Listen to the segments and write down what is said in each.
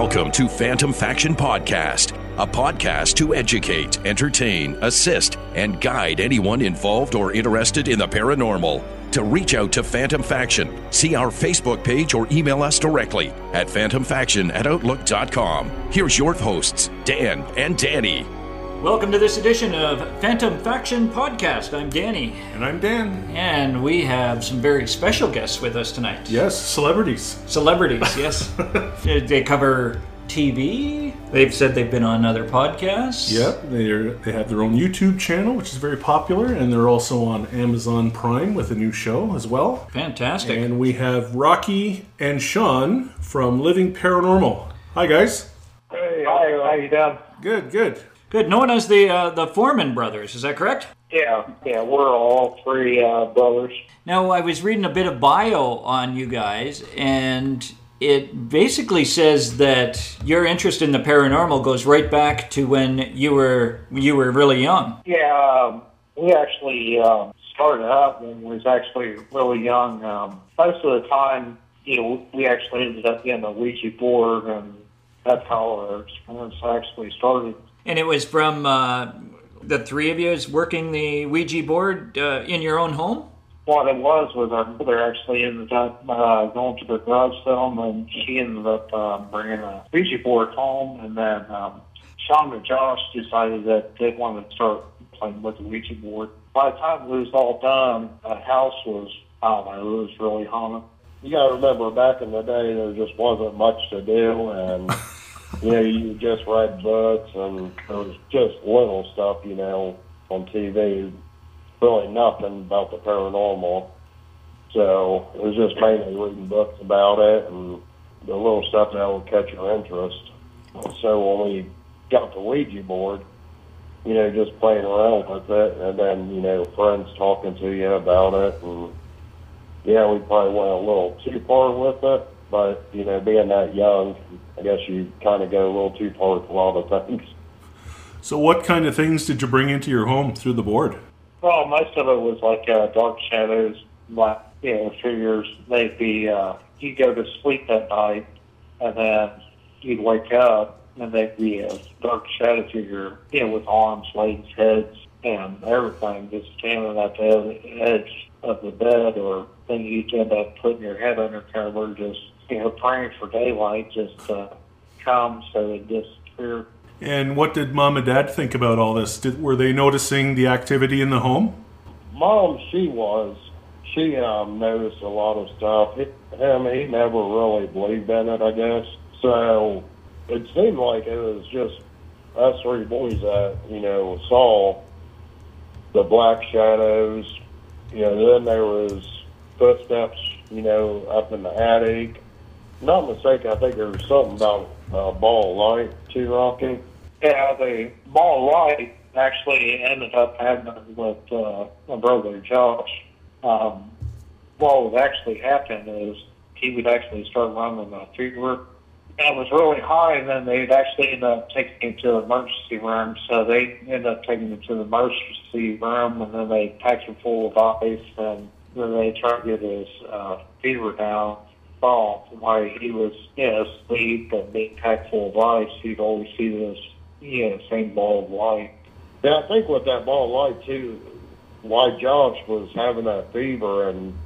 Welcome to Phantom Faction Podcast, a podcast to educate, entertain, assist, and guide anyone involved or interested in the paranormal. To reach out to Phantom Faction, see our Facebook page or email us directly at phantomfaction at outlook.com. Here's your hosts, Dan and Danny. Welcome to this edition of Phantom Faction Podcast. I'm Danny, And I'm Dan. and we have some very special guests with us tonight. Yes, celebrities. Celebrities, yes. They- uh, they cover TV. They've said they've been on other podcasts. Yep, they're they have their own YouTube channel, which is very popular, and they're also on Amazon Prime with a new show as well. Fantastic. And we have Rocky and Sean from Living Paranormal. Hi guys. Hey, hi, how you doing? Good, good. Good. Known as the uh, the Foreman brothers, is that correct? Yeah, yeah, we're all three uh, brothers. Now, I was reading a bit of bio on you guys, and it basically says that your interest in the paranormal goes right back to when you were you were really young. Yeah, um, we actually um, started out when we was actually really young. Um, most of the time, you know, we actually ended up getting a Ouija board, and that's how our experience actually started. And it was from uh, the three of you is working the Ouija board uh, in your own home. What it was was our mother actually ended up uh, going to the garage sale, and she ended up um, bringing a Ouija board home, and then um, Sean and Josh decided that they wanted to start playing with the Ouija board. By the time it was all done, the house was, I don't know, it was really haunted. you got to remember back in the day there just wasn't much to do and you know you just read books and there was just little stuff you know on tv really nothing about the paranormal. So it was just mainly reading books about it and the little stuff that would catch your interest. So when we got the ouija board you know just playing around with it and then you know friends talking to you about it and yeah, we probably went a little too far with it, but you know, being that young, I guess you kind of go a little too far with a lot of things. So what kind of things did you bring into your home through the board? Well, most of it was like uh, dark shadows, like, you know, figures. They'd be, uh, you'd go to sleep at night, and then you'd wake up, and they'd be a dark shadow figure, you know, with arms, legs, heads, and everything just standing at the edge of the bed, or then you'd end up putting your head under cover, just, you know, praying for daylight just to come so it disappear. And what did mom and dad think about all this? Did, were they noticing the activity in the home? Mom, she was, she um, noticed a lot of stuff. He, him, he never really believed in it, I guess. So it seemed like it was just us three boys that you know saw the black shadows. You know, then there was footsteps. You know, up in the attic. Not mistaken, I think there was something about a ball light too, Rocky. Yeah, the ball light actually ended up happening with uh, my brother Josh. Um, what would actually happen is he would actually start running a fever. And it was really high, and then they'd actually end up taking him to the emergency room. So they ended up taking him to the emergency room, and then they packed him full of ice, and then they tried to get his uh, fever down. Fall while he was you know, asleep and being packed full of ice, you'd always see this you know, same ball of light. Yeah, I think with that ball of light too, why Josh was having that fever and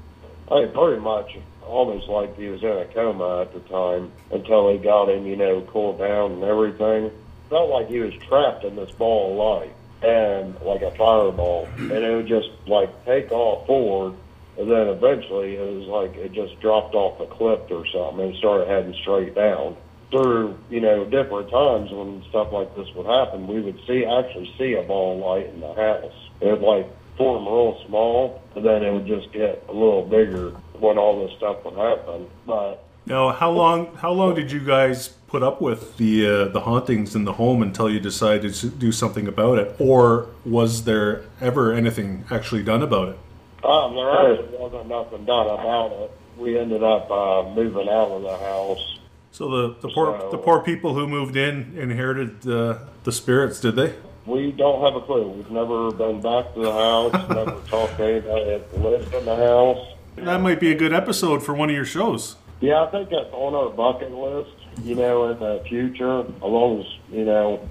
I think pretty much almost like he was in a coma at the time until he got him, you know, cooled down and everything. Felt like he was trapped in this ball of light and like a fireball. And it would just like take off forward and then eventually it was like it just dropped off a cliff or something and started heading straight down through, you know, different times when stuff like this would happen, we would see actually see a ball of light in the house. It would like form real small, and then it would just get a little bigger when all this stuff would happen. But Now, how long how long did you guys put up with the uh, the hauntings in the home until you decided to do something about it, or was there ever anything actually done about it? Um, there actually wasn't nothing done about it. We ended up uh, moving out of the house. So the the poor So- the poor people who moved in inherited uh, the spirits, did they? We don't have a clue. We've never been back to the house, never talked to anybody that lived in the house. That might be a good episode for one of your shows. Yeah, I think that's on our bucket list. you know, in the future, as long as, you know,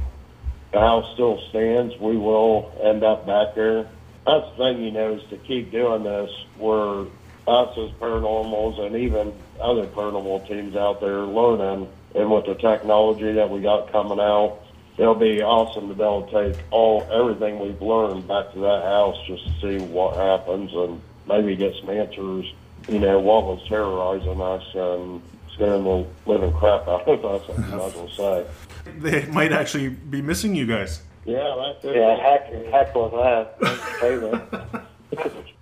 the house still stands, we will end up back there. That's the thing, you know, is to keep doing this. We're us as paranormals and even other paranormal teams out there learning, and with the technology that we got coming out, it'll be awesome to be able to take all everything we've learned back to that house just to see what happens and maybe get some answers. You know, what was terrorizing us and scaring the living crap out of us. I was gonna say. They might actually be missing you guys. Yeah, that's it. Yeah, heck, heck with that.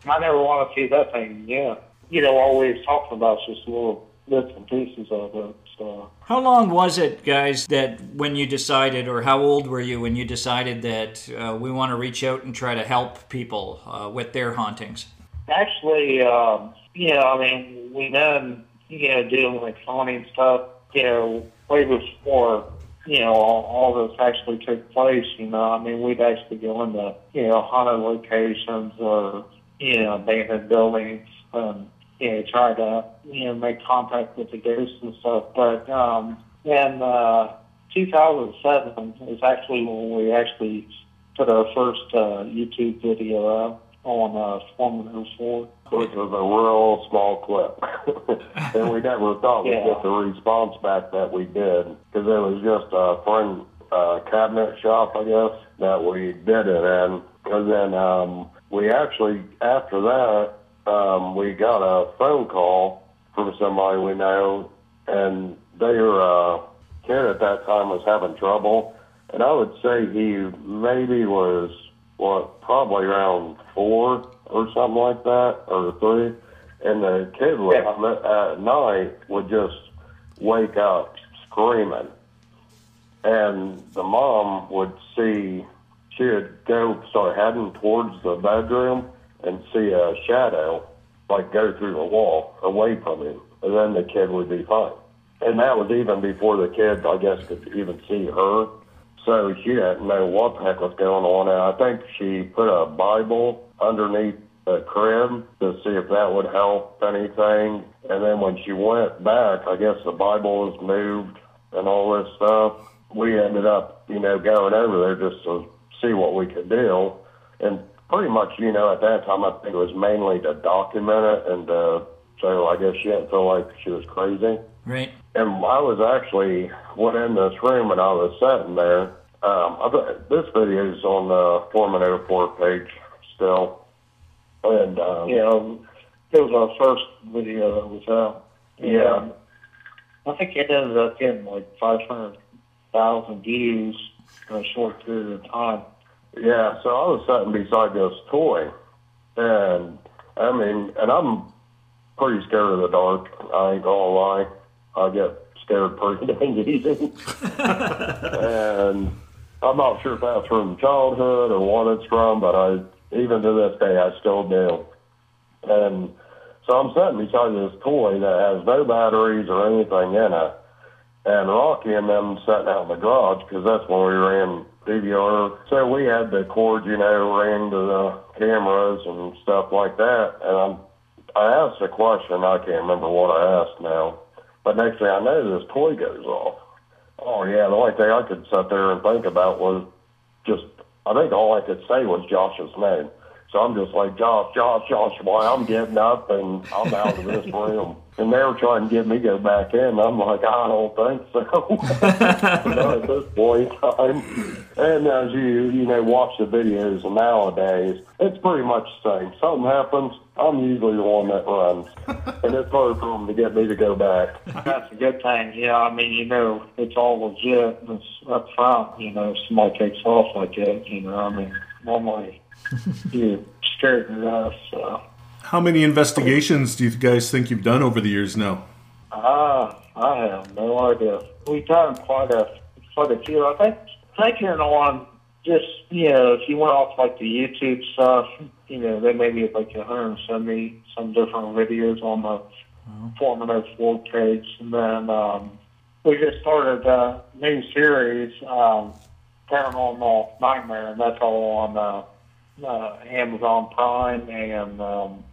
I never want to see that thing. Yeah, you know, all we've talking about is just little bits and pieces of it. So How long was it, guys, that when you decided, or how old were you when you decided that uh, we want to reach out and try to help people uh, with their hauntings? actually, um, you know, I mean, we've done you know doing like haunting stuff. You know, way before you know all, all this actually took place. You know, I mean, we'd actually go into you know haunted locations or you know abandoned buildings and you know try to you know make contact with the ghosts and stuff. But um, in uh, 2007 is actually when we actually put our first uh, YouTube video up on uh, Foreman 04. which was a real small clip. and we never thought we'd get the response back that we did because it was just a friend uh, cabinet shop, I guess, that we did it in. And then um, we actually, after that, um, we got a phone call from somebody we know, and their uh, kid at that time was having trouble. And I would say he maybe was, what, probably around four or something like that, or three. And the kid would, Yeah. at night would just wake up screaming. And the mom would see, she would go start heading towards the bedroom and see a shadow like go through the wall away from him. And then the kid would be fine. And that was even before the kid, I guess, could even see her. So she didn't know what the heck was going on. And I think she put a Bible underneath the crib to see if that would help anything. And then when she went back, I guess the Bible was moved and all this stuff. We ended up, you know, going over there just to see what we could do. And pretty much, you know, at that time, I think it was mainly to document it. And uh, so I guess she didn't feel like she was crazy. Right. And I was actually went in this room and I was sitting there. Um, I, bet- this video is on the Foreman 04 page still. And um, You know, it was our first video that was out. Yeah. And I think it ended up getting like 500,000 views in a short period of time. Yeah, so I was sitting beside this toy, and I mean, and I'm pretty scared of the dark. I ain't gonna lie, I get scared pretty dang easy, and I'm not sure if that's from childhood or what it's from, but I even to this day I still do. And so I'm sitting beside this toy that has no batteries or anything in it. And Rocky and them sitting out in the garage because that's when we ran DVR. So we had the cords, you know, ran to the cameras and stuff like that. And I'm, I asked a question. I can't remember what I asked now. But next thing I know, this toy goes off. Oh, yeah, the only thing I could sit there and think about was just, I think all I could say was Josh's name. So I'm just like, Josh, Josh, Josh, boy, I'm getting up and I'm out of this room. And they were trying to get me to go back in. I'm like, I don't think so. Not at this point in time. And as you, you know, watch the videos nowadays, it's pretty much the same. Something happens, I'm usually the one that runs. And it's hard for them to get me to go back. That's a good thing. Yeah, I mean, you know, it's all legit. It's up front. You know, if somebody takes off like that, you know, I mean, normally you're scared to death. So, How many investigations do you guys think you've done over the years now? ah, I have no idea. We've done quite a quite a few. I think thinking on just you know, if you went off like the YouTube stuff, you know, there may be like 170 some different videos on the Foreman 04 page, and then um, we just started a new series, um, Paranormal Nightmare, and that's all on uh, uh, Amazon Prime, and um,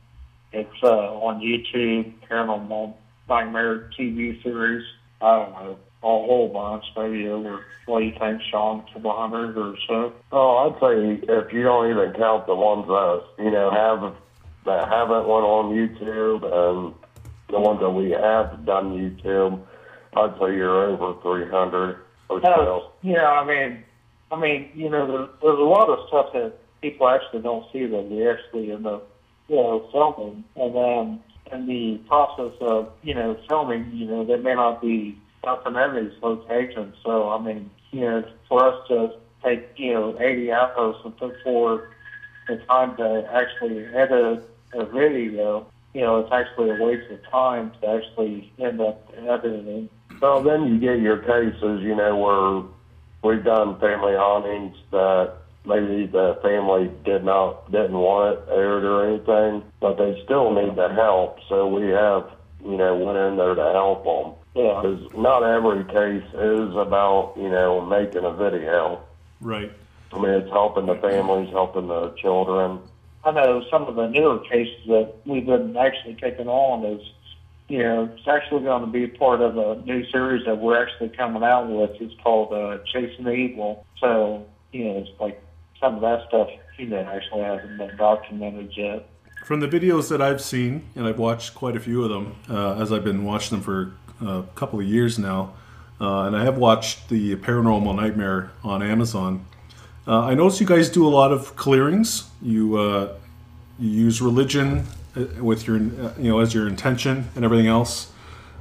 it's uh, on YouTube, Paranormal Nightmare TV series. I don't know, a whole bunch, maybe over, what do you think, Sean, a couple hundred or so? Oh, I'd say if you don't even count the ones that you know have that haven't went on YouTube and the ones that we have done YouTube, I'd say you're over 300 or so. yeah, I mean, I mean, you know, there, there's a lot of stuff that people actually don't see that we actually end up, you know, filming, and then in the process of, you know, filming, you know, there may not be these locations. So, I mean, you know, for us to take, you know, 80 hours and put forward the time to actually edit a video, you know, it's actually a waste of time to actually end up editing. Well, then you get your cases, you know, where we've done family hauntings that maybe the family did not didn't want it aired or anything, but they still need the help. So we have, you know, went in there to help them. Yeah. Because not every case is about, you know, making a video. Right. I mean, it's helping the families, helping the children. I know some of the newer cases that we've been actually taking on is, you know, it's actually going to be part of a new series that we're actually coming out with. It's called uh, Chasing the Evil. So, you know, it's like some of that stuff, you know, actually hasn't been documented yet. From the videos that I've seen, and I've watched quite a few of them, uh, as I've been watching them for a couple of years now, uh, and I have watched the Paranormal Nightmare on Amazon. Uh, I notice you guys do a lot of clearings. You uh, you use religion uh, with your uh, you know as your intention and everything else.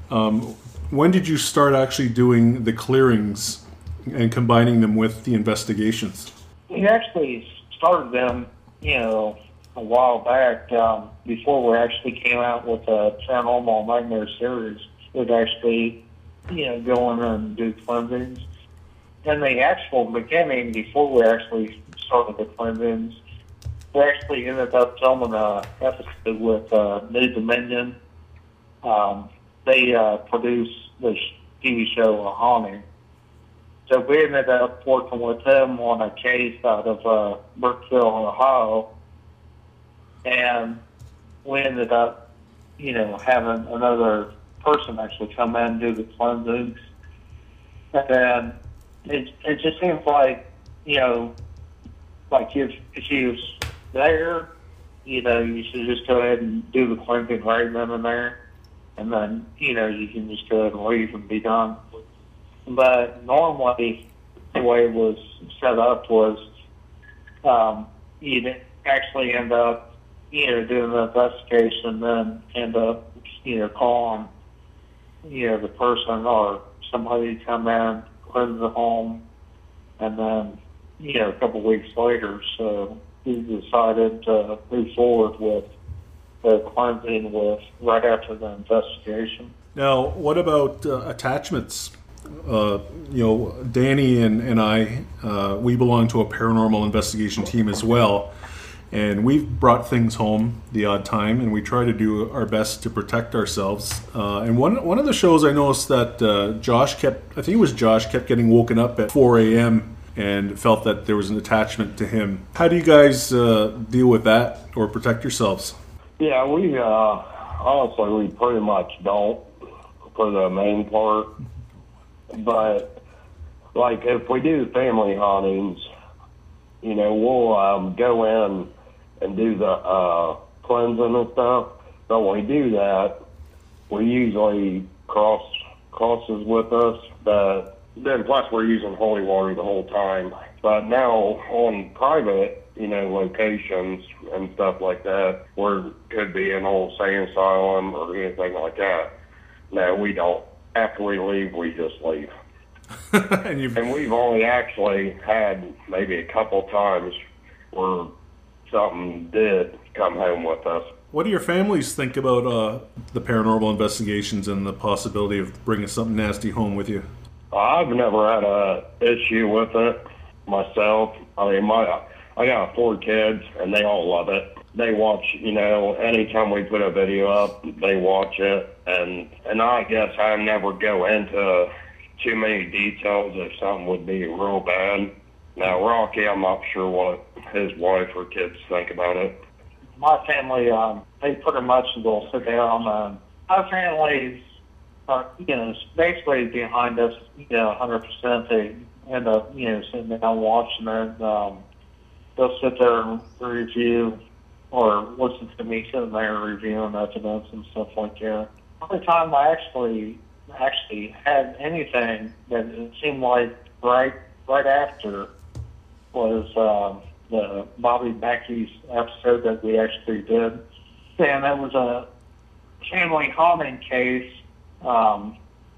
Um, when did you start actually doing the clearings and combining them with the investigations? We actually started them, you know, a while back um, before we actually came out with the Paranormal Nightmare series. We'd actually, you know, go in and do cleansings. In the actual beginning, before we actually started the cleansings, we actually ended up filming a episode with uh, New Dominion. Um, they uh, produced the TV show Haunting. So we ended up working with them on a case out of uh, Brookville, Ohio, and we ended up, you know, having another person actually come in and do the cleansings. And then it it just seems like, you know, like if if she was there, you know, you should just go ahead and do the cleansing right then and there, and then you know you can just go ahead and leave and be done. But normally, the way it was set up was um, you'd actually end up, you know, doing the investigation, and then end up, you know, calling, you know, the person or somebody to come in, cleanse the home, and then, you know, a couple weeks later, so we decided to move forward with the cleansing with right after the investigation. Now, what about uh, attachments? Uh, you know, Danny and, and I, uh, we belong to a paranormal investigation team as well. And we've brought things home the odd time, and we try to do our best to protect ourselves. Uh, and one, one of the shows I noticed that uh, Josh kept, I think it was Josh, kept getting woken up at 4 a.m. and felt that there was an attachment to him. How do you guys uh, deal with that or protect yourselves? Yeah, we uh, honestly we pretty much don't for the main part. But like if we do family hauntings, you know, we'll um, go in and do the uh, cleansing and stuff. But when we do that, we usually cross crosses with us. But then plus we're using holy water the whole time. But now on private, you know, locations and stuff like that, where could be an old sane asylum or anything like that. No, we don't. After we leave, we just leave. and you've, And we've only actually had maybe a couple times where something did come home with us. What do your families think about uh, the paranormal investigations and the possibility of bringing something nasty home with you? I've never had a issue with it myself. I mean, my I got four kids, and they all love it. They watch, you know, anytime we put a video up, they watch it, and and I guess I never go into too many details if something would be real bad. Now, Rocky, I'm not sure what his wife or kids think about it. my family, um, they pretty much will sit down. Um, my family's are, you know, basically behind us, you know, 100%. They end up, you know, sitting down watching it. Um, they'll sit there and review or listen to me sitting there reviewing evidence and stuff like that. Only time I actually actually had anything that it seemed like right right after was um, the Bobby Mackey's episode that we actually did, and that was a family haunting case um,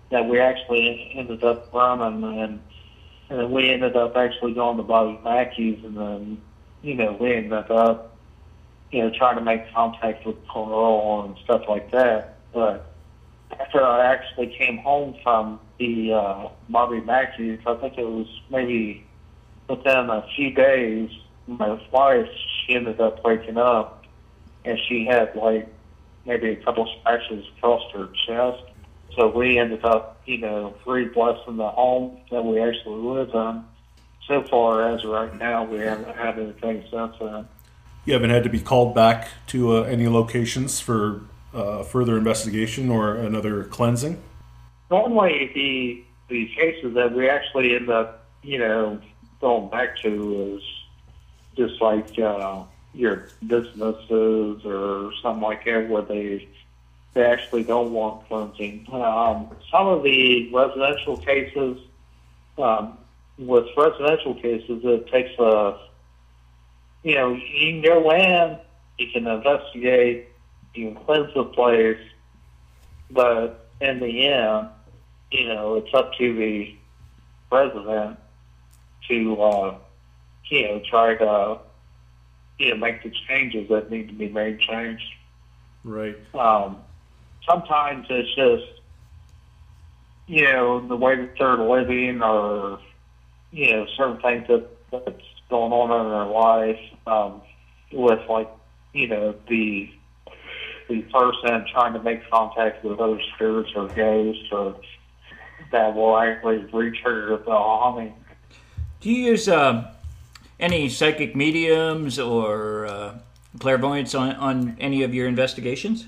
that we actually ended up running, and and then we ended up actually going to Bobby Mackey's, and then you know we ended up you know trying to make contact with parole and stuff like that, but after I actually came home from the uh, Bobby Mackey's, I think it was maybe within a few days, my wife she ended up waking up, and she had like maybe a couple scratches across her chest. So we ended up, you know, re-blessing the home that we actually live in. So far as right now, we haven't had anything since then. You haven't had to be called back to uh, any locations for uh, further investigation or another cleansing? Normally, the the cases that we actually end up, you know, going back to is just like uh, your businesses or something like that, where they they actually don't want cleansing. Um, some of the residential cases, um, with residential cases, it takes a, you know, you can go in, you can investigate, you can cleanse the place, but in the end, you know, it's up to the president to, uh, you know, try to, you know, make the changes that need to be made changed. Right. Um, sometimes it's just, you know, the way that they're living or, you know, certain things that, that's going on in their life, um, with like, you know, the the person trying to make contact with other spirits or ghosts or that will actually re-trigger the haunting. Do you use uh, any psychic mediums or uh, clairvoyants on, on any of your investigations?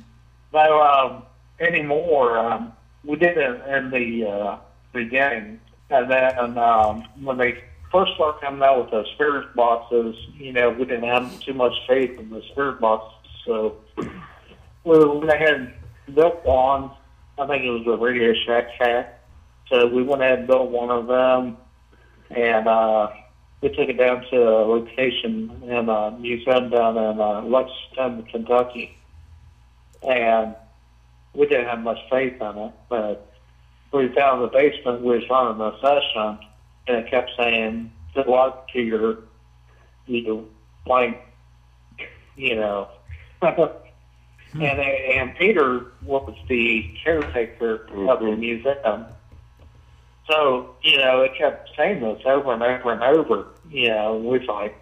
No, um, anymore. Um, we did it in the uh, beginning, and then um, when they first started coming out with the spirit boxes, you know, we didn't have too much faith in the spirit boxes, so we went ahead and built one. I think it was a Radio Shack Shack. So we went ahead and built one of them, and uh, we took it down to a location in a museum down in uh, Lexington, Kentucky. And we didn't have much faith in it, but we found the basement. We was running a session, and it kept saying, "Good luck to your, you blank, you know." and and Peter was the caretaker of the mm-hmm. museum. So you know, it kept saying this over and over and over. You know, we was like,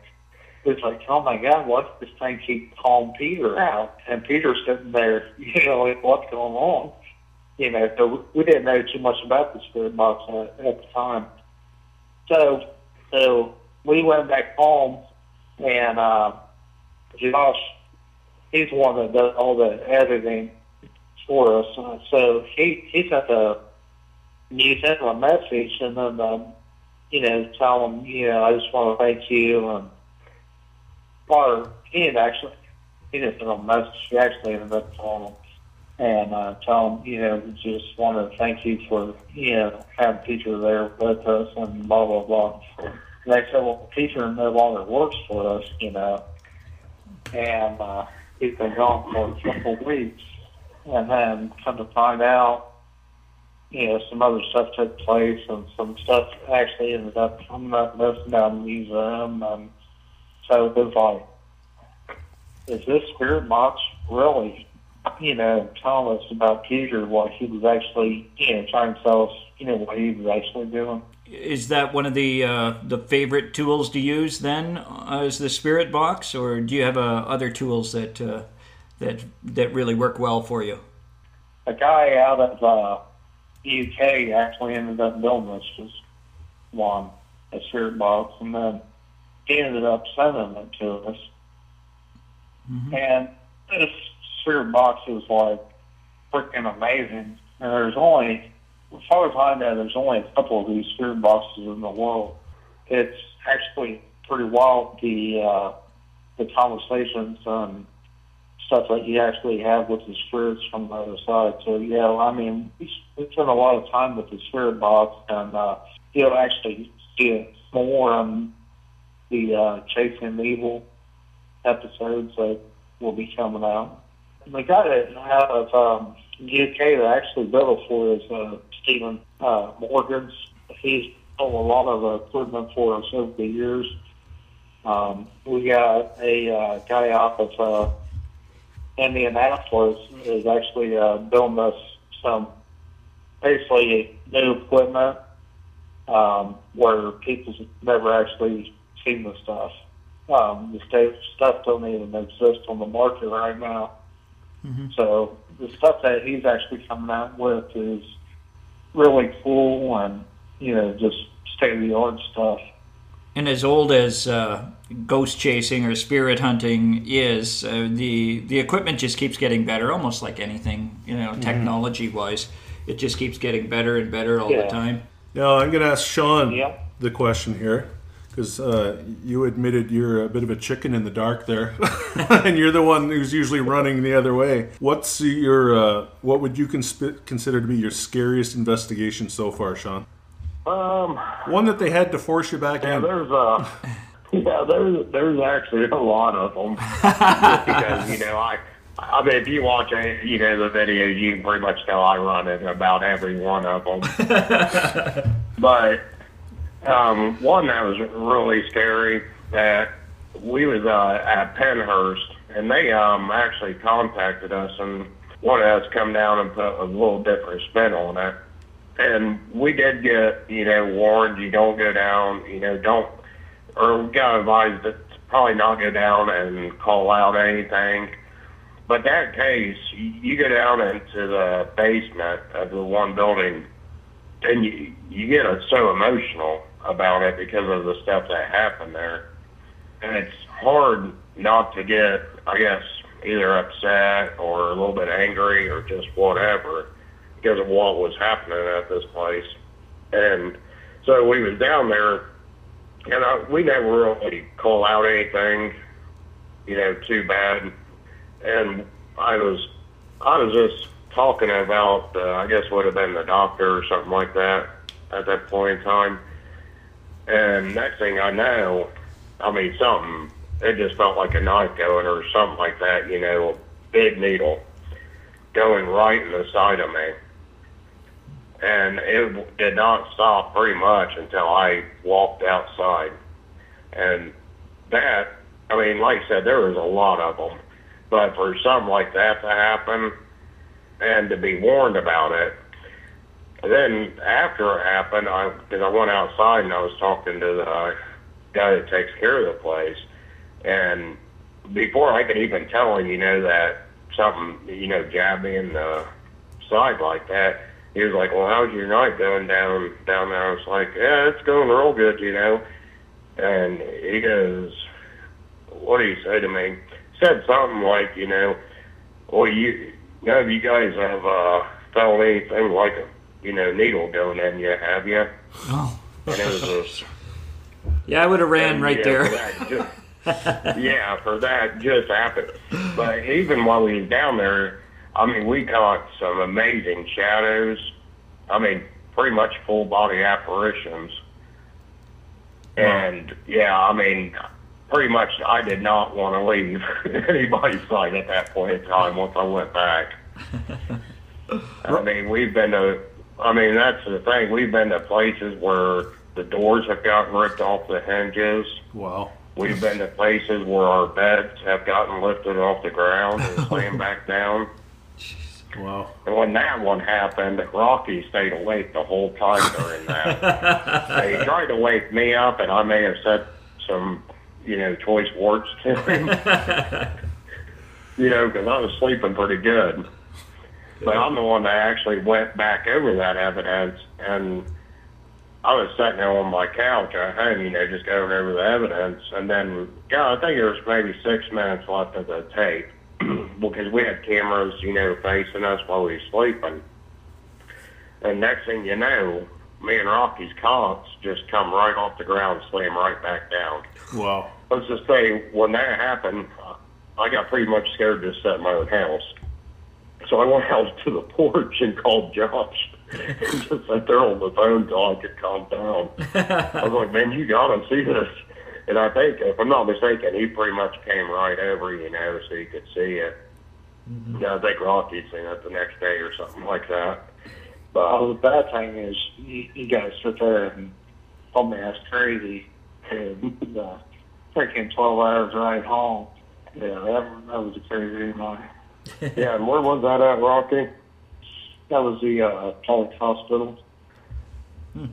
we was like, oh my God, what's this thing keep calling Peter out? And Peter's sitting there, you know, like, what's going on? You know, so we didn't know too much about the spirit box at, at the time. So, so we went back home, and uh, Josh he's one that does all the editing for us. Uh, so he he sent a you sent a message and then um, you know tell him you know I just want to thank you and or he had actually he didn't send a message. He actually ended up calling and uh, him you know just want to thank you for you know having Peter there with us and blah blah blah. And they said, well, Peter no longer works for us, you know, and. uh he's been gone for a couple weeks. And then come to find out, you know, some other stuff took place and some stuff actually ended up coming up messing down the museum. And so it was like, is this spirit box really, you know, us about Peter, what he was actually, you know, trying to tell us, you know, what he was actually doing? Is that one of the uh, the favorite tools to use then, uh, is the spirit box, or do you have uh, other tools that uh, that that really work well for you? A guy out of uh, the UK actually ended up building this just one a spirit box, and then he ended up sending it to us. Mm-hmm. And this spirit box was like freaking amazing. and there's only, as far as I know, there's only a couple of these spirit boxes in the world. It's actually pretty wild the uh, the conversations and stuff that you actually have with the spirits from the other side. So yeah, I mean, we we spend a lot of time with the spirit box, and uh, you'll actually see it more on the uh, Chasing Evil episodes that will be coming out. The guy that out of um, UK that actually built it for is uh, Stephen uh, Morgans. He's built a lot of equipment for us over the years. Um, we got a uh, guy out of uh, Indianapolis is actually uh, building us some basically new equipment um, where people's never actually seen the stuff. Um, the state stuff don't even exist on the market right now. So the stuff that he's actually coming out with is really cool and you know just state of the art stuff. And as old as uh, ghost chasing or spirit hunting is, uh, the the equipment just keeps getting better. Almost like anything, you know, technology wise, it just keeps getting better and better all the time. Now I'm going to ask Sean Yep. the question here because uh, you admitted you're a bit of a chicken in the dark there, and you're the one who's usually running the other way. What's your uh, what would you consp- consider to be your scariest investigation so far, Sean? Um, One that they had to force you back yeah, in. there's uh, yeah, there's there's actually a lot of them because you know I. I mean, if you watch, you know, the videos, you can pretty much tell I run it about every one of them. but um, one that was really scary that we was uh, at Pennhurst, and they um, actually contacted us and wanted us to come down and put a little different spin on it. And we did get, you know, warned, you don't go down, you know, don't, or we got advised to probably not go down and call out anything. But that case, you go down into the basement of the one building, and you you get so emotional about it because of the stuff that happened there, and it's hard not to get, I guess, either upset or a little bit angry or just whatever because of what was happening at this place. And so we was down there, and I, we never really call out anything, you know, too bad. And I was, I was just talking about, uh, I guess would have been the doctor or something like that at that point in time. And next thing I know, I mean, something, it just felt like a knife going or something like that, you know, a big needle going right in the side of me. And it did not stop pretty much until I walked outside. And that, I mean, like I said, there was a lot of them. But for something like that to happen and to be warned about it, and then after it happened, I because I went outside and I was talking to the guy that takes care of the place, and before I could even tell him, you know, that something, you know, jabbed me in the side like that, he was like, "Well, how's your night going down down there?" I was like, "Yeah, it's going real good, you know." And he goes, "What do you say to me?" Said something like, you know, "Well, you none of you guys have uh, felt anything like a you know needle going in you, have you?" Oh, And it was just yeah, I would have ran right yeah, there. For just, yeah, for that just happened. But even while we was down there, I mean, we caught some amazing shadows. I mean, pretty much full body apparitions. And yeah, I mean, pretty much I did not want to leave anybody's sight at that point in time once I went back. I mean, we've been to, I mean, that's the thing. We've been to places where the doors have gotten ripped off the hinges. Wow. We've been to places where our beds have gotten lifted off the ground and slammed back down. Wow. And when that one happened, Rocky stayed awake the whole time during that. he tried to wake me up, and I may have said some, you know, choice words to him. you know, because I was sleeping pretty good. But I'm the one that actually went back over that evidence, and I was sitting there on my couch at home, you know, just going over the evidence, and then, God, I think there was maybe six minutes left of the tape because we had cameras, you know, facing us while we were sleeping. And next thing you know, me and Rocky's conch just come right off the ground, slam right back down. Wow. Let's just say when that happened, I got pretty much scared to set my own house. So I went out to the porch and called Josh and just sat there on the phone until I could calm down. I was like, man, you gotta see this. And I think, if I'm not mistaken, he pretty much came right over, you know, so you could see it. Mm-hmm. Yeah, I think Rocky'd seen it the next day or something like that. But Well, the bad thing is you, you guys sit there and told me that's crazy. And the freaking 12 hours ride home. Yeah, that, that was a crazy night. Yeah, and where was that at, Rocky? That was the uh, Public Hospital.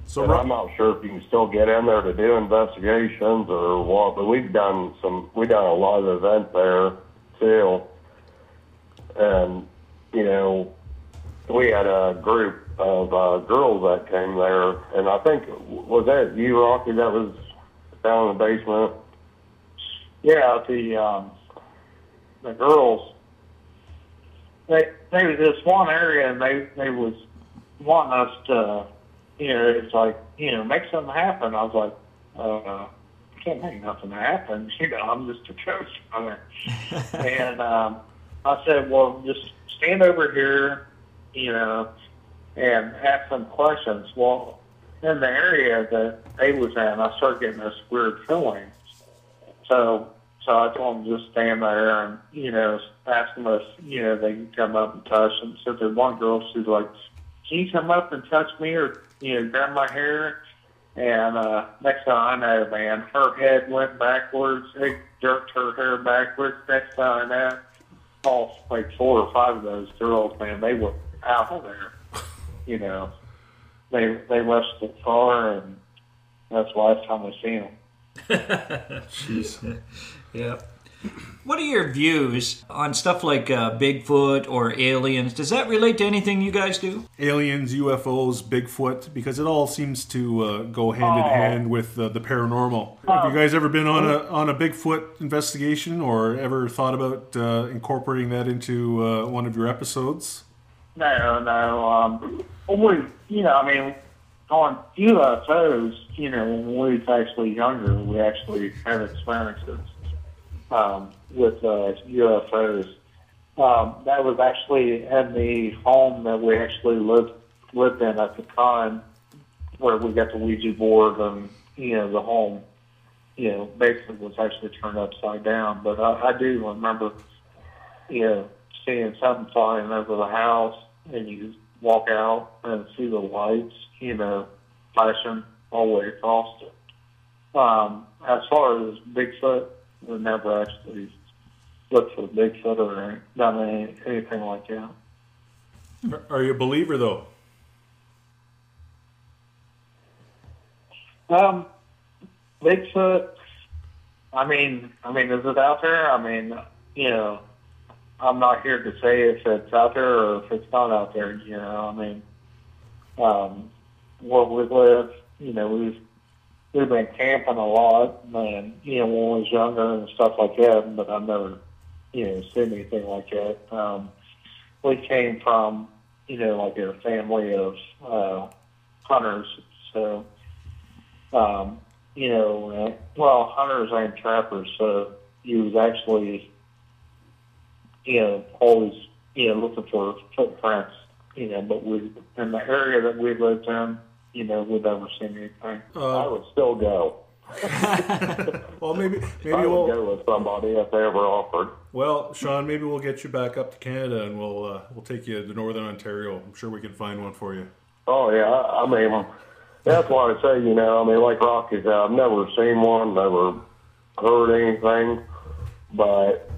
So And I'm not sure if you can still get in there to do investigations or what, but we've done some, we've done a live event there too. And, you know, we had a group of uh, girls that came there, and I think, was that you, Rocky, that was down in the basement? Yeah, the um, the girls. They they was this one area, and they they was wanting us to, you know, it's like you know, make something happen. I was like, uh, I can't make nothing happen. You know, I'm just a coach on and um, I said, well, just stand over here, you know, and ask some questions. Well, in the area that they was in, I started getting this weird feeling. So, so I told them just stand there and you know ask them if you know they can come up and touch. And so there's one girl, she's like, "Can you come up and touch me or you know grab my hair?" And uh, next time I know, man, her head went backwards. It jerked her hair backwards. Next time I know, all like four or five of those girls, man, they were out of there. You know, they they left the car, and that's the last time I seen them. Jeez. Yeah. What are your views on stuff like uh, Bigfoot or aliens? Does that relate to anything you guys do? aliens, UFOs, Bigfoot, because it all seems to uh, go hand in Oh. hand with uh, the paranormal. Have you guys ever been on a on a Bigfoot investigation, or ever thought about uh, incorporating that into uh, one of your episodes? No, no. Um, we, you know, I mean, on UFOs, you know, when we was actually younger, we actually had experiences um, with uh, UFOs. Um, that was actually in the home that we actually lived lived in at the time, where we got the Ouija board and you know the home, you know, basically was actually turned upside down. But I, I do remember, you know, seeing something flying over the house, and you walk out and see the lights, you know, flashing all the way across it. Um, as far as Bigfoot, we never actually looked for Bigfoot or done any, anything like that. Are- you a believer though? Um, Bigfoot. I mean, I mean, is it out there? I mean, you know, I'm not here to say if it's out there or if it's not out there. You know, I mean, um, where we live, you know, we've we've been camping a lot, and you know, when I was younger and stuff like that. But I've never, you know, seen anything like that. Um, we came from, you know, like a family of uh, hunters, so um, you know, uh, well, hunters and trappers. So he was actually, you know, always, you know, looking for footprints. You know, but we in the area that we lived in, you know, we'd never seen anything. I Uh, would still go. well, maybe maybe I would we'll go with somebody if they ever offered. well, Sean, maybe we'll get you back up to Canada and we'll uh, we'll take you to Northern Ontario. I'm sure we can find one for you. Oh yeah, I I mean, that's why I say, you know, I mean, like Rocky said, I've never seen one, never heard anything, but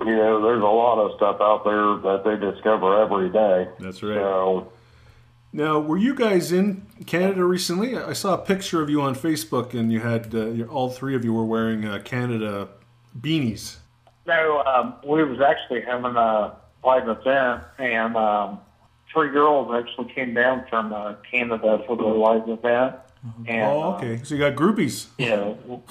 you know, there's a lot of stuff out there that they discover every day. That's right. So Now, were you guys in Canada recently? I saw a picture of you on Facebook, and you had uh, all three of you were wearing uh, Canada beanies. No, um, we was actually having a live event, and um, three girls actually came down from uh, Canada for the live event. And, Oh, okay. So you got groupies. Uh, you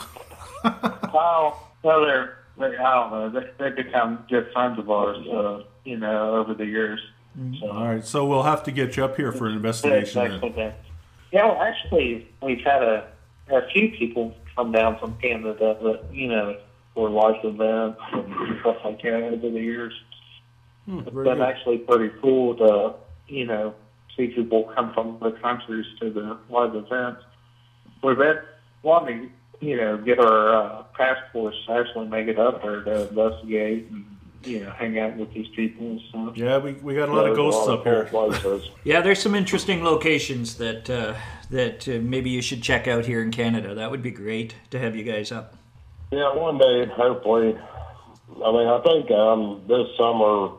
oh, well, they're, they, I don't know, they, they've become good friends of ours, uh, you know, over the years. So, All right, so we'll have to get you up here for an investigation. Then. Yeah, well, actually, we've had a, a few people come down from Canada that you know for live events and stuff like that over the years. Hmm, It's been good. actually pretty cool to you know see people come from other countries to the live events. We've been wanting you know get our uh, passports to actually make it up there to investigate and you know hang out with these people and stuff. Yeah, we, we got a lot of ghosts lot up of here. Places. Yeah, there's some interesting locations that uh, that uh, maybe you should check out here in Canada. That would be great to have you guys up. Yeah, one day, hopefully. I mean, I think um, this summer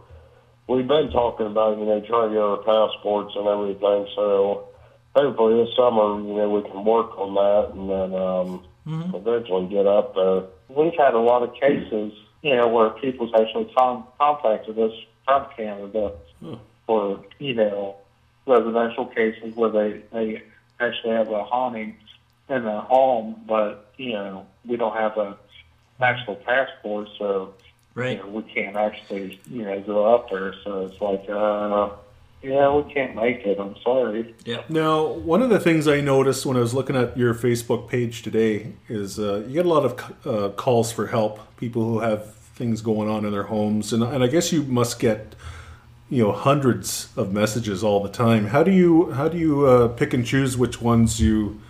we've been talking about, you know, trying to get our passports and everything. So hopefully this summer, you know, we can work on that and then um, eventually get up there. We've had a lot of cases, you know, where people's actually con- contacted us from Canada for, you know, residential cases where they, they actually have a haunting in their home, but, you know, we don't have a actual passport, so, you Right. know, we can't actually, you know, go up there. So it's like, uh, yeah, we can't make it. I'm sorry. Yeah. Now, one of the things I noticed when I was looking at your Facebook page today is uh, you get a lot of uh, calls for help, people who have things going on in their homes, and, and I guess you must get you know hundreds of messages all the time. How do you how do you uh, pick and choose which ones you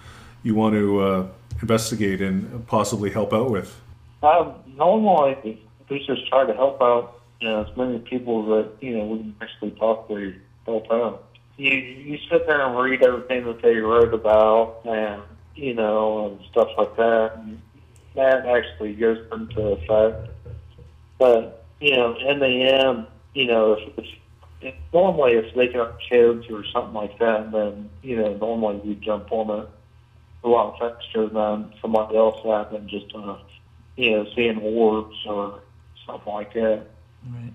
you want to uh, investigate and possibly help out with? Um, normally, we just try to help out you know, as many people that you know we can actually possibly help out. You you sit there and read everything that they wrote about, and you know, and stuff like that. And that actually goes into effect. But you know, in the end, you know, if, if, if normally if they got kids or something like that, then you know, normally we jump on it a lot faster than somebody else had than just uh, you know, seeing orbs or something like that. Right.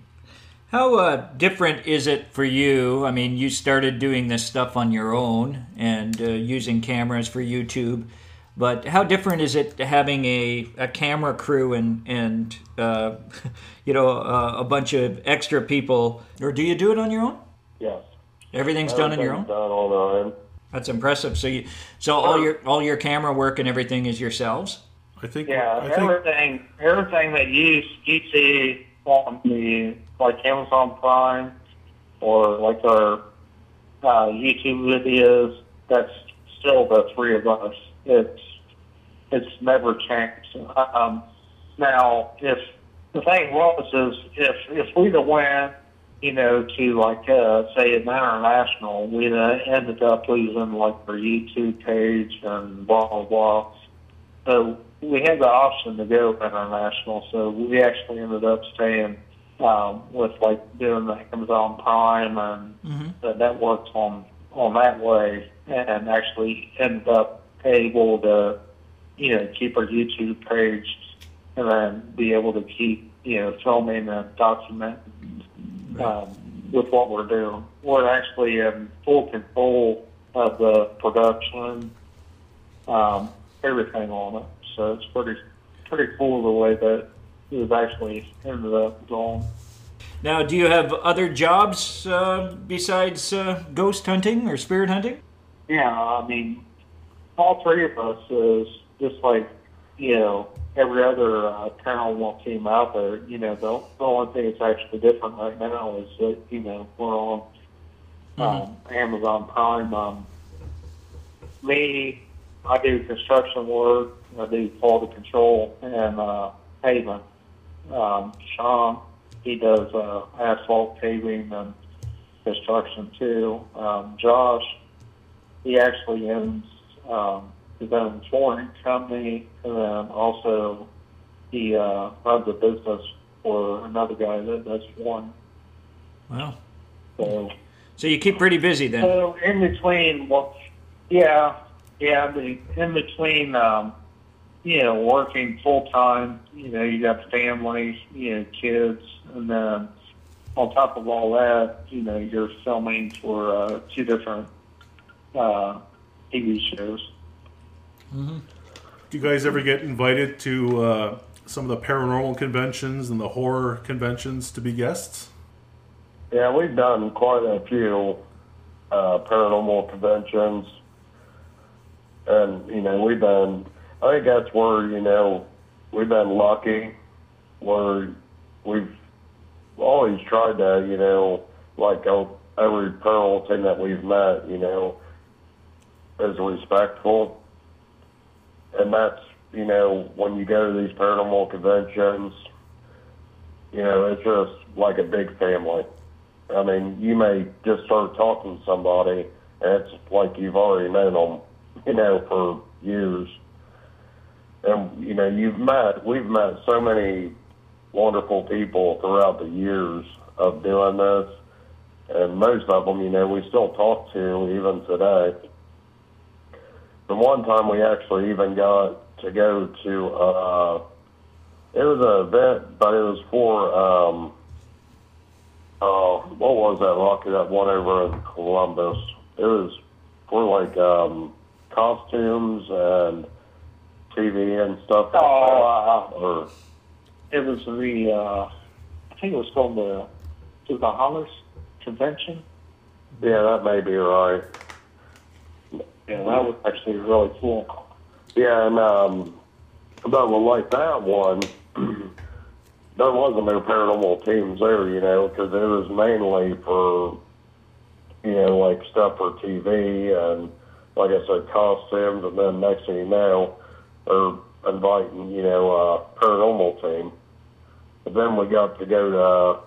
How uh, different is it for you? I mean, you started doing this stuff on your own and uh, using cameras for YouTube, but how different is it having a, a camera crew and and uh, you know uh, a bunch of extra people? Or do you do it on your own? Yes. Everything's done on your own. Everything's Done on our own. That's impressive. So you so all your all your camera work and everything is yourselves. I think Yeah, I think everything everything that you you see on the like Amazon Prime or like our uh, YouTube videos, that's still the three of us. It's it's never changed. Um, now, if the thing was is if if we'd have went, you know, to like uh, say an international, we'd have ended up losing like our YouTube page and blah blah blah. So we had the option to go international, so we actually ended up staying um, with like doing the Amazon Prime and the networks on on that way, and actually ended up able to you know keep our YouTube page and then be able to keep you know filming and documenting um, with what we're doing. We're actually in full control of the production, um, everything on it. So it's pretty pretty cool the way that it was actually ended up going. Now, do you have other jobs uh, besides uh, ghost hunting or spirit hunting? Yeah, I mean, all three of us is just like you know every other uh, paranormal team out there. You know, the, the only thing that's actually different right now is that you know we're on um, Amazon Prime. Um, me, I do construction work. I do quality control and uh, pavement. Um, Sean, he does uh, asphalt paving and construction too. Um, Josh, he actually owns um, his own flooring company, and then also he uh, runs a business for another guy that does flooring. Wow. So, So you keep pretty busy then. so in between, well, yeah, yeah, the, in between, um, you know, working full time, you know, you got family, you know, kids, and then on top of all that, you know, you're filming for uh, two different uh, TV shows. Do you guys ever get invited to uh, some of the paranormal conventions and the horror conventions to be guests? Yeah, we've done quite a few uh, paranormal conventions, and you know we've been. I think that's where you know we've been lucky, where we've always tried to you know like every paranormal team that we've met, you know, is respectful, and that's you know when you go to these paranormal conventions, you know it's just like a big family. I mean, you may just start talking to somebody, and it's like you've already known them, you know, for years. And you know, you've met, we've met so many wonderful people throughout the years of doing this, and most of them, you know, we still talk to even today. The one time we actually even got to go to, uh, it was an event, but it was for. Um, uh, what was that Rocky that one over in Columbus? It was for like um, costumes and TV and stuff. Like Oh, that. Or It was the, uh, I think it was called the, the Bahamas Convention. yeah, that may be right. Yeah, that was actually really cool. Yeah, and um, but with like that one, there wasn't no paranormal teams there, you know, because it was mainly for, you know, like stuff for TV and, like I said, costumes, and then next thing you know, they're inviting, you know, a paranormal team. But then we got to go to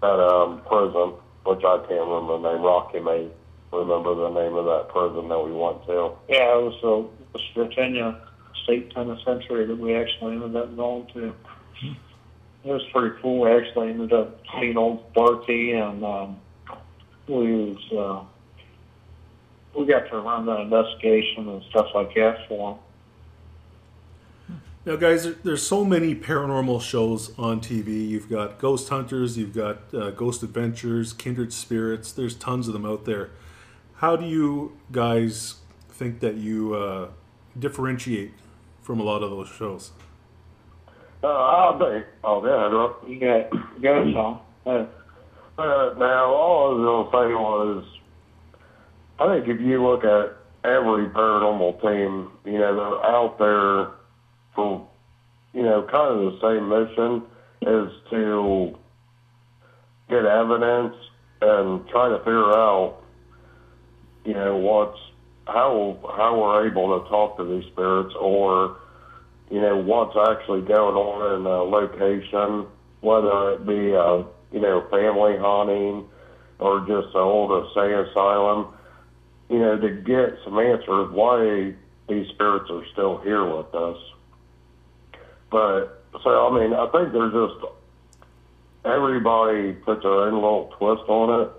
that um, prison, which I can't remember the name. Rocky may remember the name of that prison that we went to. Yeah, it was the West Virginia State Penitentiary that we actually ended up going to. It was pretty cool. We actually ended up seeing old Barty, and um, we was uh, we got to run the investigation and stuff like that for him. Now, guys, there's so many paranormal shows on TV. You've got Ghost Hunters, you've got uh, Ghost Adventures, Kindred Spirits. There's tons of them out there. How do you guys think that you uh, differentiate from a lot of those shows? Uh, I think, oh, yeah. You got you got us all. Uh, Uh, now, all I was to say was, I think if you look at every paranormal team, you know, they're out there for, you know, kind of the same mission is to get evidence and try to figure out, you know, what's, how, how we're able to talk to these spirits or, you know, what's actually going on in a location, whether it be a, you know, family haunting or just an old insane asylum, you know, to get some answers why these spirits are still here with us. But, so, I mean, I think there's just, everybody puts their own little twist on it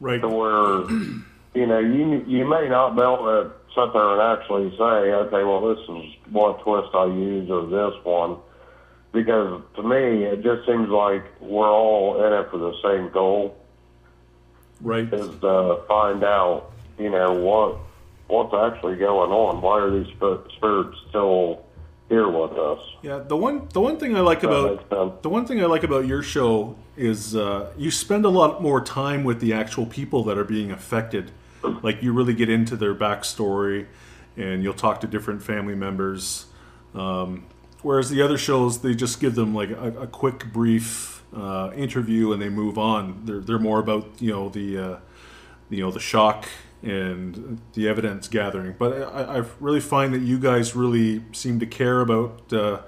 Right. to where you know you you may not be able to sit there and actually say, okay, well this is what twist I use or this one, because to me it just seems like we're all in it for the same goal, Right. is to find out you know what what's actually going on. Why are these spirits still here with us? Yeah. The one the one thing I like about. The one thing I like about your show is uh, you spend a lot more time with the actual people that are being affected. Like you really get into their backstory, and you'll talk to different family members. Um, whereas the other shows, they just give them like a, a quick, brief uh, interview and they move on. They're they're more about you know the uh, you know the shock and the evidence gathering. But I, I really find that you guys really seem to care about uh,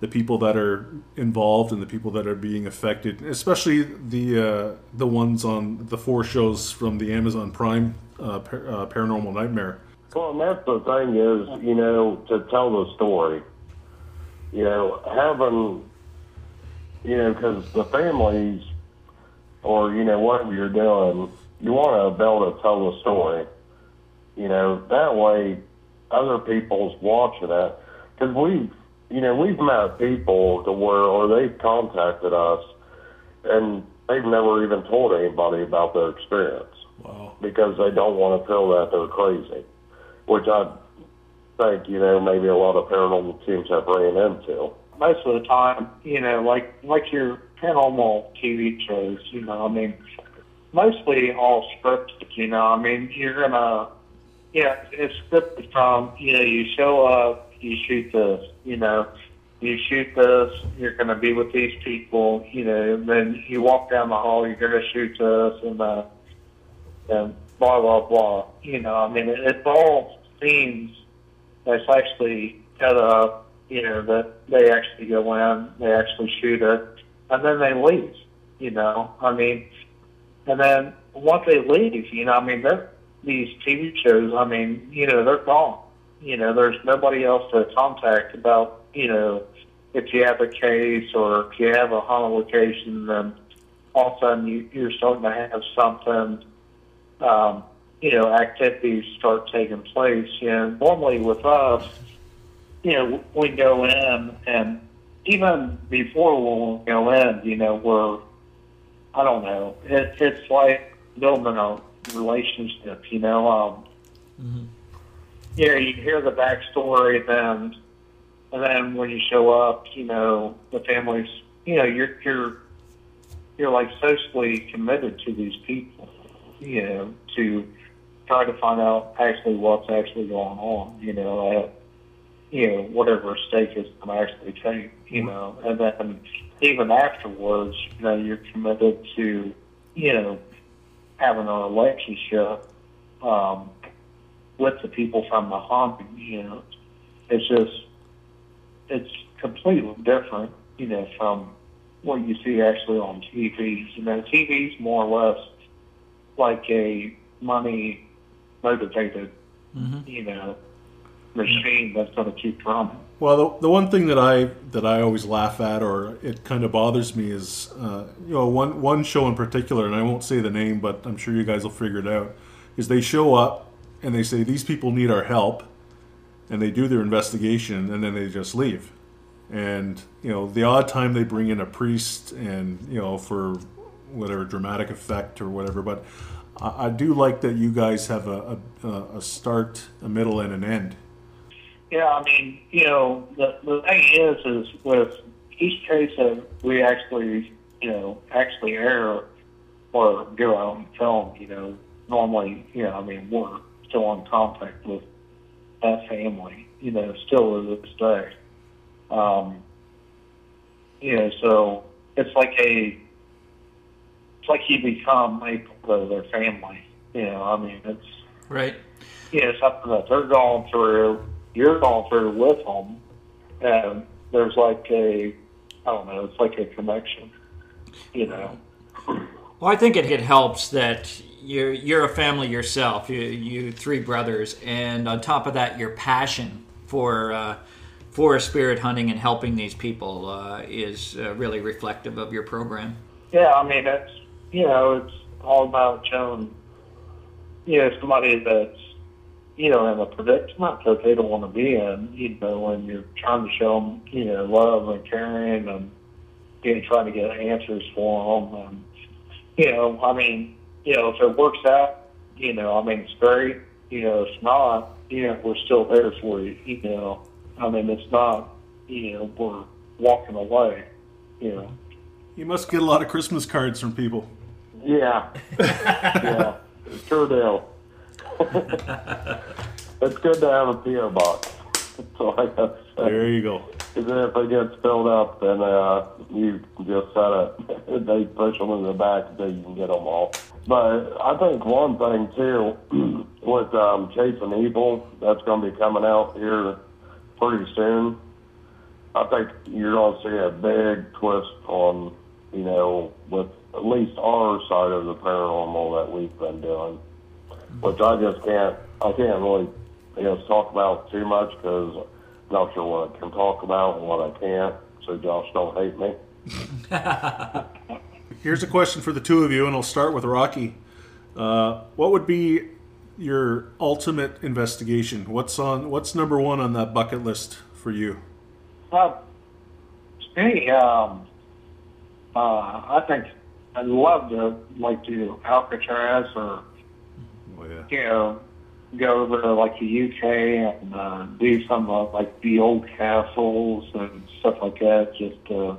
the people that are involved and the people that are being affected, especially the uh, the ones on the four shows from the Amazon Prime uh, par- uh, Paranormal Nightmare. Well, and that's the thing is, you know, to tell the story. You know, having, you know, because the families, or you know, whatever you're doing, you want to be able to tell the story. You know, that way, other people's watching it. Because we've, you know, we've met people to where, or they've contacted us, and they've never even told anybody about their experience Wow. because they don't want to feel that they're crazy, which I think you know maybe a lot of paranormal teams have ran into. most of the time, you know, like like your paranormal TV shows. You know, I mean, mostly all scripted. You know, I mean, you're gonna, yeah, it's scripted from. You know, you show up, you shoot this. You know, you shoot this. You're gonna be with these people. You know, and then you walk down the hall. You're gonna shoot this, and uh, and blah blah blah. You know, I mean, it, it's all scenes that's actually set up. You know, that they actually go in, they actually shoot it, and then they leave. You know, I mean, and then once they leave, you know, I mean, they're these TV shows. I mean, you know, they're gone. You know, there's nobody else to contact about. You know, if you have a case or if you have a haunted location, then all of a sudden you, you're starting to have something. Um, you know, activities start taking place. You know, normally with us, you know, we go in and even before we go in, you know, we're, I don't know, it, it's like building a relationship, you know. Um, mm-hmm. You you hear the backstory, then, and then when you show up, you know, the family's, you know, you're, you're, you're like socially committed to these people, you know, to try to find out actually what's actually going on, you know, at, you know, whatever stake is going to actually take, you know, and then even afterwards, you know, you're committed to, you know, having a relationship um, with the people from the haunting, you know. It's just, it's completely different, you know, from what you see actually on TV. You know, TV's more or less like a money motivated, mm-hmm. you know, machine that's going to keep running. Well, the, the one thing that I that I always laugh at, or it kind of bothers me, is uh, you know one one show in particular, and I won't say the name, but I'm sure you guys will figure it out. Is they show up and they say these people need our help, and they do their investigation, and then they just leave. And you know the odd time they bring in a priest, and you know for whatever dramatic effect or whatever, but I, I do like that you guys have a, a, a start, a middle, and an end. Yeah, I mean, you know, the the thing is, is with each case that we actually, you know, actually air or go out and film, you know, normally, you know, I mean, we're still in contact with that family, you know, still to this day. Um, you know, so it's like a it's like you become a part of their family. You know, I mean, it's right. Yeah, you know, something that they're going through, you're going through with them, and there's like a, I don't know, it's like a connection. You know. Well, I think it, it helps that you're you're a family yourself. You you three brothers, and on top of that, your passion for. Uh, for spirit hunting and helping these people uh, is uh, really reflective of your program. Yeah, I mean it's you know, it's all about showing, you know, somebody that's, you know, in a predicament that they don't want to be in, you know, when you're trying to show them, you know, love and caring and, you know, trying to get answers for them. And, you know, I mean, you know, if it works out, you know, I mean, it's great. You know, if not, you know, we're still there for you. You know, I mean, it's not, you know, we're walking away. You know. You must get a lot of Christmas cards from people. Yeah. yeah. Sure do. it's good to have a PO box. So I gotta say. There you go. Because if it gets filled up, then uh, you just set it. they push them in the back until you can get them all. But I think one thing too, with um, Chasing Evil, that's going to be coming out here pretty soon. I think you're going to see a big twist on, you know, with at least our side of the paranormal that we've been doing, which I just can't, I can't really, you know, talk about too much because I'm not sure what I can talk about and what I can't. So Josh, don't hate me. Here's a question for the two of you, and I'll start with Rocky. Uh, what would be your ultimate investigation? What's on? What's number one on that bucket list for you? Uh, me, um, uh, I think I'd love to like do Alcatraz or yeah. you know go over to like the UK and uh, do some of like the old castles and stuff like that. Just to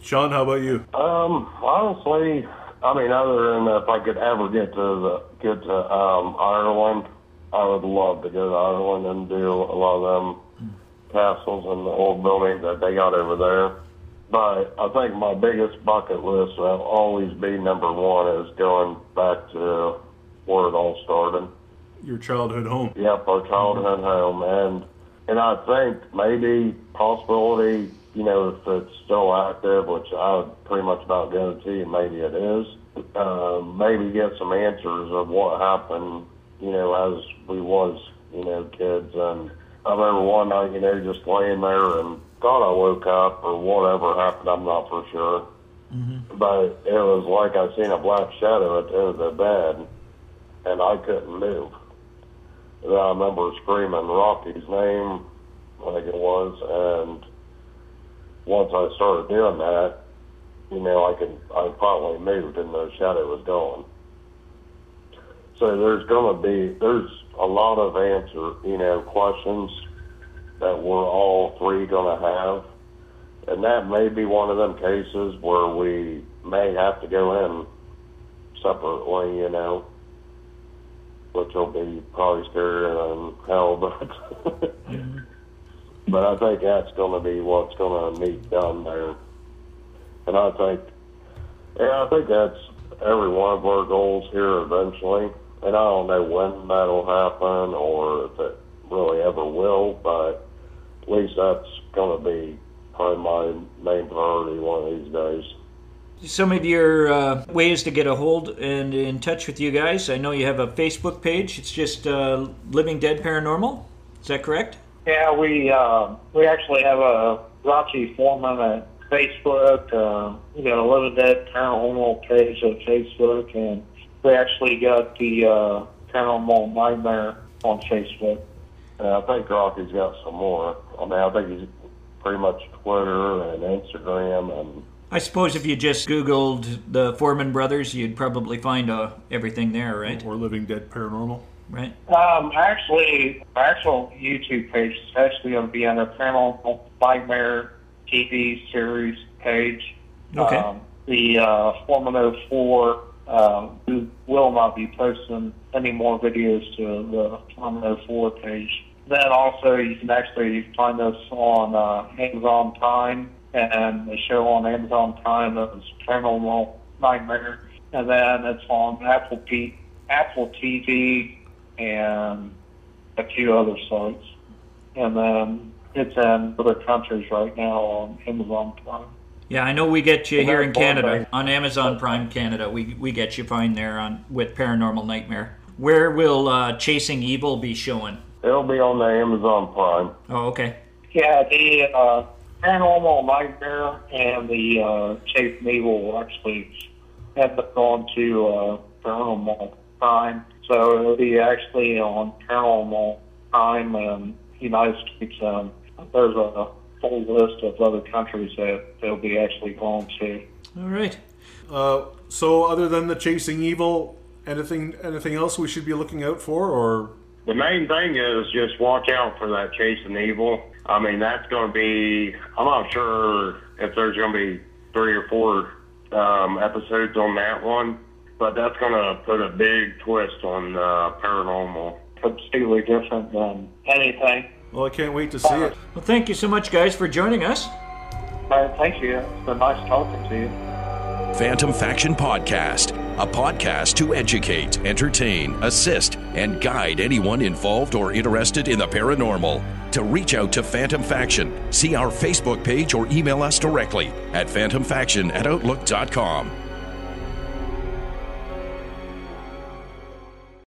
Sean, how about you? Um, honestly, I mean, other than if I could ever get to the get to um, Ireland, I would love to go to Ireland and do a lot of them castles and the old buildings that they got over there. But I think my biggest bucket list will always be number one is going back to where it all started. Your childhood home. Yep, our childhood home, and and I think maybe possibility, you know, if it's still active, which I would pretty much about guarantee, maybe it is. Uh, maybe get some answers of what happened, you know, as we was, you know, kids. And I remember one night, you know, just laying there and thought I woke up or whatever happened. I'm not for sure. Mm-hmm. But it was like I seen a black shadow at the end of the bed, and I couldn't move. And I remember screaming Rocky's name, like it was, and once I started doing that, you know, I could I finally moved and the shadow was gone. So there's gonna be there's a lot of answer, you know, questions that we're all three gonna have. And that may be one of them cases where we may have to go in separately, you know which will be probably scarier than hell, but mm-hmm. but I think that's going to be what's going to meet down there, and I think yeah, I think that's every one of our goals here eventually, and I don't know when that'll happen or if it really ever will, but at least that's going to be probably my main priority one of these days some of your uh, ways to get a hold and in touch with you guys. I know you have a Facebook page. It's just uh, Living Dead Paranormal. Is that correct? Yeah, we uh, we actually have a Rocky Foreman at Facebook. Uh, we got a Living Dead Paranormal page at Facebook, and we actually got the uh, Paranormal Nightmare on Facebook. Yeah, I think Rocky's got some more. I mean, I think he's pretty much Twitter and Instagram and I suppose if you just Googled the Foreman brothers, you'd probably find uh, everything there, right? Or Living Dead Paranormal. Right. Um, actually, our actual YouTube page is actually going to be on the Paranormal Nightmare TV series page. Okay. Um, the uh, Foreman 04 um, we will not be posting any more videos to the Foreman 04 page. Then also, you can actually find us on uh, Amazon Prime and the show on Amazon Prime that was Paranormal Nightmare, and then it's on Apple P- Apple TV and a few other sites, and then it's in other countries right now on Amazon Prime. Yeah, I know we get you here in Canada on Amazon Prime Canada. We we get you fine there on with Paranormal Nightmare. Where will uh, Chasing Evil be showing? It'll be on the Amazon Prime. Oh, okay. Yeah, the uh, Paranormal Nightmare and the uh, Chasing Evil actually end up going to uh, Paranormal Prime. So it'll be actually on Paranormal Prime and United States. Um, there's a full list of other countries that they'll be actually going to. All right. Uh, so, other than the Chasing Evil, anything anything else we should be looking out for, or the main thing is just watch out for that Chasing Evil. I mean, that's going to be. I'm not sure if there's going to be three or four um, episodes on that one, but that's going to put a big twist on uh, paranormal. Completely different than anything. Well, I can't wait to see it. Well, thank you so much, guys, for joining us. Uh, thank you. It's been nice talking to you. Phantom Faction Podcast, a podcast to educate, entertain, assist, and guide anyone involved or interested in the paranormal. To reach out to Phantom Faction, see our Facebook page or email us directly at phantomfaction at outlook.com.